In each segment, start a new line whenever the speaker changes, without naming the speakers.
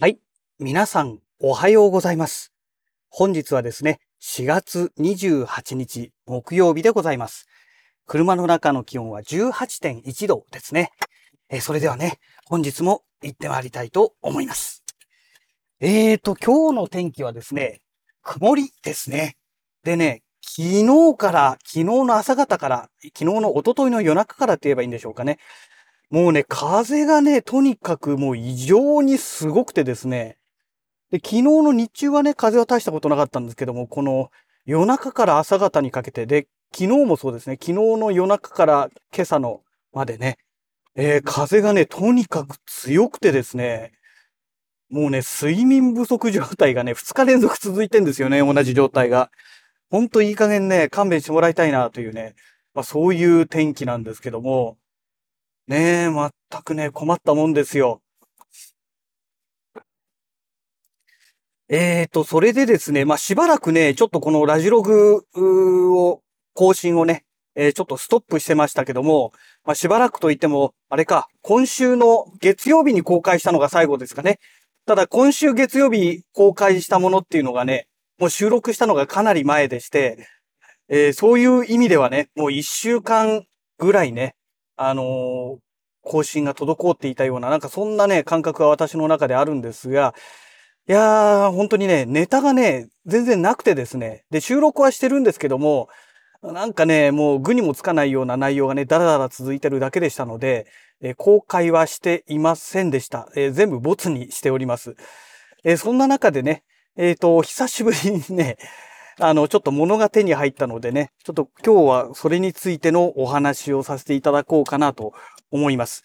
はい。皆さん、おはようございます。本日はですね、4月28日木曜日でございます。車の中の気温は18.1度ですね。えそれではね、本日も行ってまいりたいと思います。えーと、今日の天気はですね、曇りですね。でね、昨日から、昨日の朝方から、昨日の一昨日の夜中からって言えばいいんでしょうかね。もうね、風がね、とにかくもう異常にすごくてですね。で、昨日の日中はね、風は大したことなかったんですけども、この夜中から朝方にかけて、で、昨日もそうですね、昨日の夜中から今朝のまでね、えー風がね、とにかく強くてですね、もうね、睡眠不足状態がね、2日連続続いてんですよね、同じ状態が。ほんといい加減ね、勘弁してもらいたいなというね、まあそういう天気なんですけども、ねえ、全くね、困ったもんですよ。えーと、それでですね、まあ、しばらくね、ちょっとこのラジログを、更新をね、えーちょっとストップしてましたけども、まあ、しばらくといっても、あれか、今週の月曜日に公開したのが最後ですかね。ただ、今週月曜日公開したものっていうのがね、もう収録したのがかなり前でして、えーそういう意味ではね、もう一週間ぐらいね、あの更新が滞っていたような、なんかそんなね、感覚が私の中であるんですが、いやー、本当にね、ネタがね、全然なくてですね。で、収録はしてるんですけども、なんかね、もう具にもつかないような内容がね、だらだら続いてるだけでしたので、えー公開はしていませんでした。えー全部ボツにしております。えーそんな中でね、えっ、と、久しぶりにね、あの、ちょっと物が手に入ったのでね、ちょっと今日はそれについてのお話をさせていただこうかなと思います。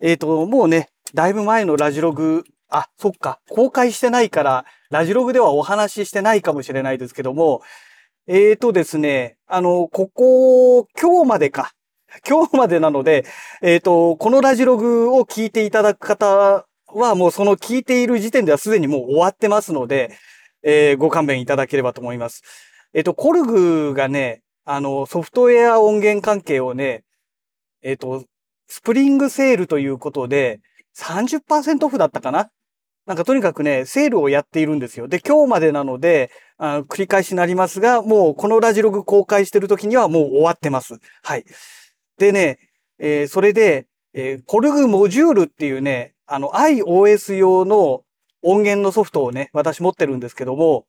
えっ、と、もうね、だいぶ前のラジログ、あ、そっか、公開してないから、ラジログではお話ししてないかもしれないですけども、えーとですね、あの、ここ、今日までか。今日までなので、えっ、と、このラジログを聞いていただく方は、もうその聞いている時点ではすでにもう終わってますので、えーご勘弁いただければと思います。えっ、と、コルグがね、あの、ソフトウェア音源関係をね、えっ、と、スプリングセールということで、30%オフだったかな？なんかとにかくね、セールをやっているんですよ。で、今日までなので、あ繰り返しになりますが、もうこのラジログ公開してる時にはもう終わってます。はい。でね、えーそれで、えーコルグモジュールっていうね、あの iOS 用の音源のソフトをね、私持ってるんですけども、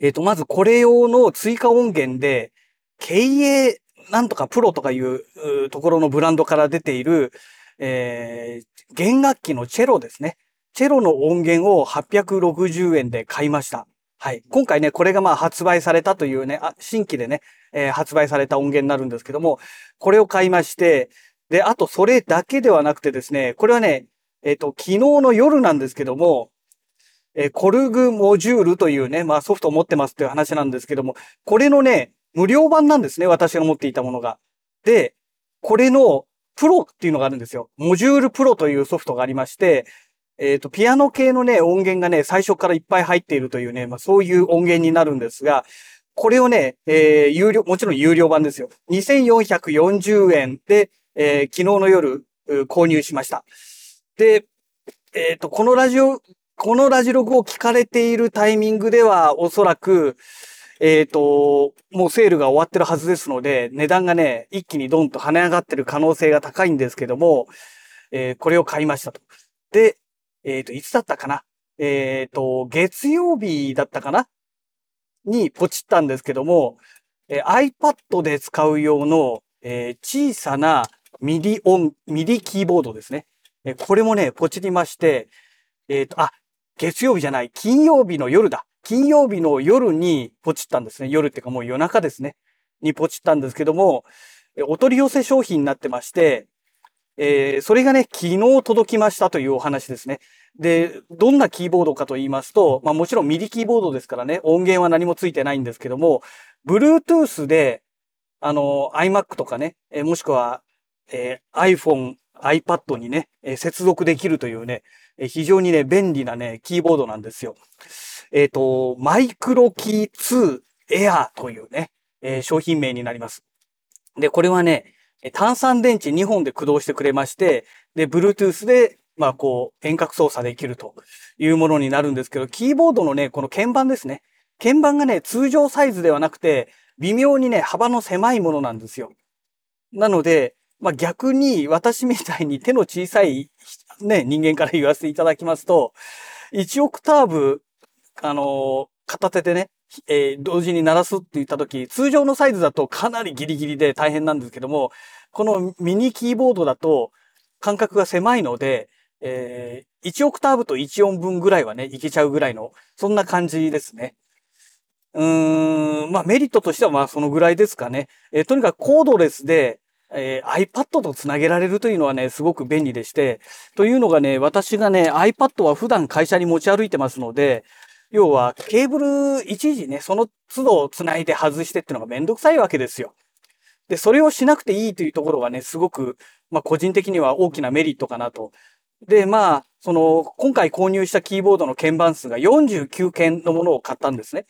えっ、と、まずこれ用の追加音源で、KA なんとかプロとかいうところのブランドから出ている、えー弦楽器のチェロですね。チェロの音源を860円で買いました。はい。今回ね、これがまあ発売されたというね、あ新規でね、えー発売された音源になるんですけども、これを買いまして、で、あとそれだけではなくてですね、これはね、えっ、と、昨日の夜なんですけども、えーコルグモジュールというね、まあソフトを持ってますっていう話なんですけども、これのね、無料版なんですね、私が持っていたものが。で、これのプロっていうのがあるんですよ。モジュールプロというソフトがありまして、えっ、と、ピアノ系のね、音源がね、最初からいっぱい入っているというね、まあそういう音源になるんですが、これをね、えー有料、もちろん有料版ですよ。2440円で、えー昨日の夜、購入しました。で、えっ、と、このラジオ、このラジログを聞かれているタイミングでは、おそらく、えっ、と、もうセールが終わってるはずですので、値段がね、一気にドンと跳ね上がってる可能性が高いんですけども、えーこれを買いましたと。で、えっ、と、いつだったかな？えっ、と、月曜日だったかな？にポチったんですけども、え iPad で使う用の、え小さなMIDI 音、 MIDI キーボードですね。えこれもね、ポチりまして、えっ、と、あ、月曜日じゃない、金曜日の夜だ。金曜日の夜にポチったんですね。夜っていうかもう夜中ですね。にポチったんですけども、お取り寄せ商品になってまして、えーそれがね、昨日届きましたというお話ですね。で、どんなキーボードかと言いますと、まあもちろん MIDI キーボードですからね、音源は何もついてないんですけども、Bluetooth で、あの、iMac とかね、えもしくは、えー iPhone、iPad にね、え接続できるというね、え非常にね、便利なね、キーボードなんですよ。えっ、と、マイクロキー2 Air というね、え商品名になります。で、これはね、炭酸電池2本で駆動してくれまして、で、Bluetooth でまあこう遠隔操作できるというものになるんですけど、キーボードのね、この鍵盤ですね。鍵盤がね、通常サイズではなくて、微妙にね、幅の狭いものなんですよ。なので、まあ逆に私みたいに手の小さいね、人間から言わせていただきますと、1オクターブ、あの、片手でね、えー、同時に鳴らすって言った時、通常のサイズだとかなりギリギリで大変なんですけども、このミニキーボードだと間隔が狭いので、えー、1オクターブと1音分ぐらいはね、いけちゃうぐらいの、そんな感じですね。うーん、まあメリットとしてはまあそのぐらいですかね。えー、とにかくコードレスで、えー、iPad と繋げられるというのはね、すごく便利でして、というのがね、私がね、iPad は普段会社に持ち歩いてますので、要はケーブル一時ね、その都度繋いで外してっていうのがめんどくさいわけですよ。で、それをしなくていいというところがね、すごく、まあ個人的には大きなメリットかなと。で、まあ、その、今回購入したキーボードの鍵盤数が49件のものを買ったんですね。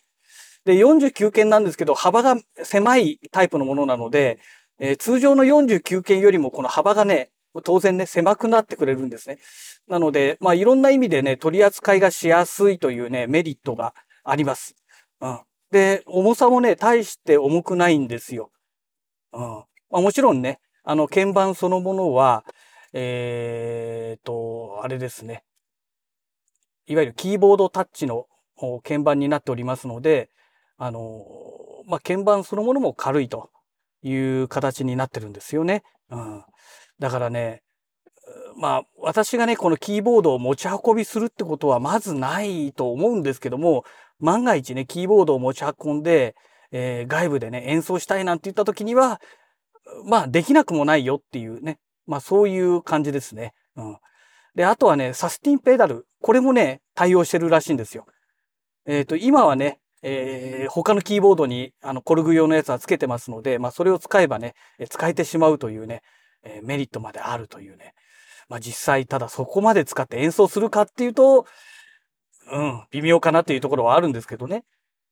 で、49件なんですけど、幅が狭いタイプのものなので、えー、通常の49件よりもこの幅がね、当然ね、狭くなってくれるんですね。なので、まあ、いろんな意味でね、取り扱いがしやすいというね、メリットがあります。うん。で、重さもね、大して重くないんですよ。うん。まあ、もちろんね、あの、鍵盤そのものは、えー、と、あれですね。いわゆるキーボードタッチの鍵盤になっておりますので、あの、まあ、鍵盤そのものも軽いという形になってるんですよね。うん。だからね、まあ、私がね、このキーボードを持ち運びするってことはまずないと思うんですけども、万が一ね、キーボードを持ち運んで、えー、外部でね、演奏したいなんて言った時には、まあ、できなくもないよっていうね、まあ、そういう感じですね。うん。で、あとはね、サスティンペダル。これもね、対応してるらしいんですよ。えっ、ー、と、今はね、えー、他のキーボードに、あの、コルグ用のやつは付けてますので、まあ、それを使えばね、使えてしまうというね、え、メリットまであるというね。まあ、実際、ただそこまで使って演奏するかっていうと、うん、微妙かなっていうところはあるんですけどね。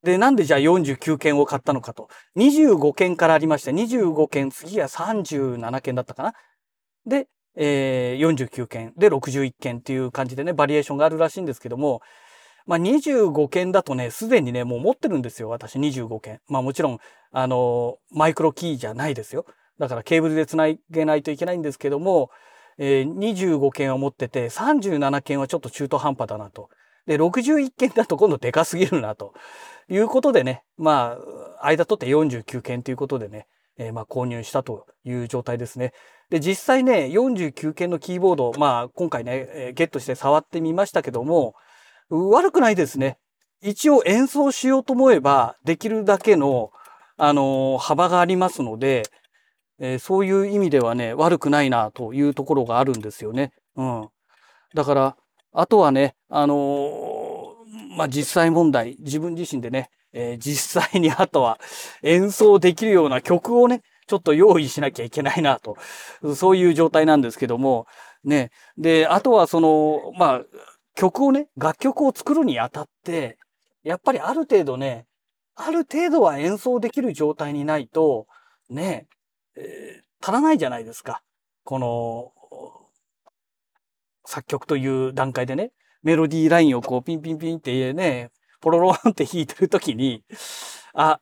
で、なんでじゃあ49件を買ったのかと。25件からありまして、25件、次は37件だったかな。で、えー、49件で61件っていう感じでね、バリエーションがあるらしいんですけども、まあ、25件だとね、すでにね、もう持ってるんですよ、私25件。まあもちろん、あの、マイクロキーじゃないですよ。だからケーブルで繋げないといけないんですけども、えー、25件を持ってて、37件はちょっと中途半端だなと。で、61件だと今度でかすぎるなと。いうことでね、まあ、間取って49件ということでね、えー、まあ購入したという状態ですね。で、実際ね、49件のキーボード、まあ今回ね、えー、ゲットして触ってみましたけども、悪くないですね。一応演奏しようと思えば、できるだけの、あのー、幅がありますので、えー、そういう意味ではね、悪くないなというところがあるんですよね。うん。だから、あとはね、あのー、まあ、実際問題、自分自身でね、えー、実際にあとは演奏できるような曲をね、ちょっと用意しなきゃいけないなと。そういう状態なんですけども、ね。で、あとはその、まあ、曲をね、楽曲を作るにあたって、やっぱりある程度ね、ある程度は演奏できる状態にないと、ね、えー、足らないじゃないですか。この、作曲という段階でね、メロディーラインをこうピンピンピンってね、ポロロンって弾いてるときに、あ、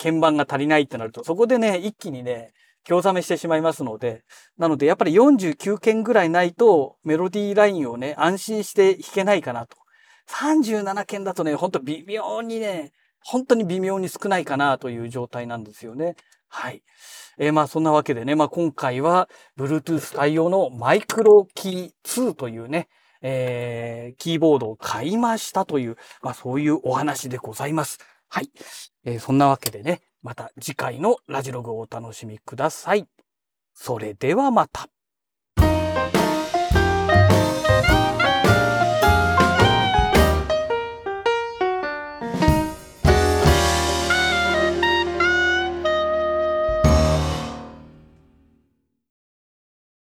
鍵盤が足りないってなると、そこでね、一気にね、興ざめしてしまいますので、なのでやっぱり49件ぐらいないとメロディーラインをね、安心して弾けないかなと。37件だとね、ほんと微妙にね、本当に微妙に少ないかなという状態なんですよね。はい。えー、まあそんなわけでね、まあ今回は Bluetooth 対応のマイクロキー2というね、えー、キーボードを買いましたという、まあそういうお話でございます。はい。えー、そんなわけでね、また次回のラジログをお楽しみください。それではまた。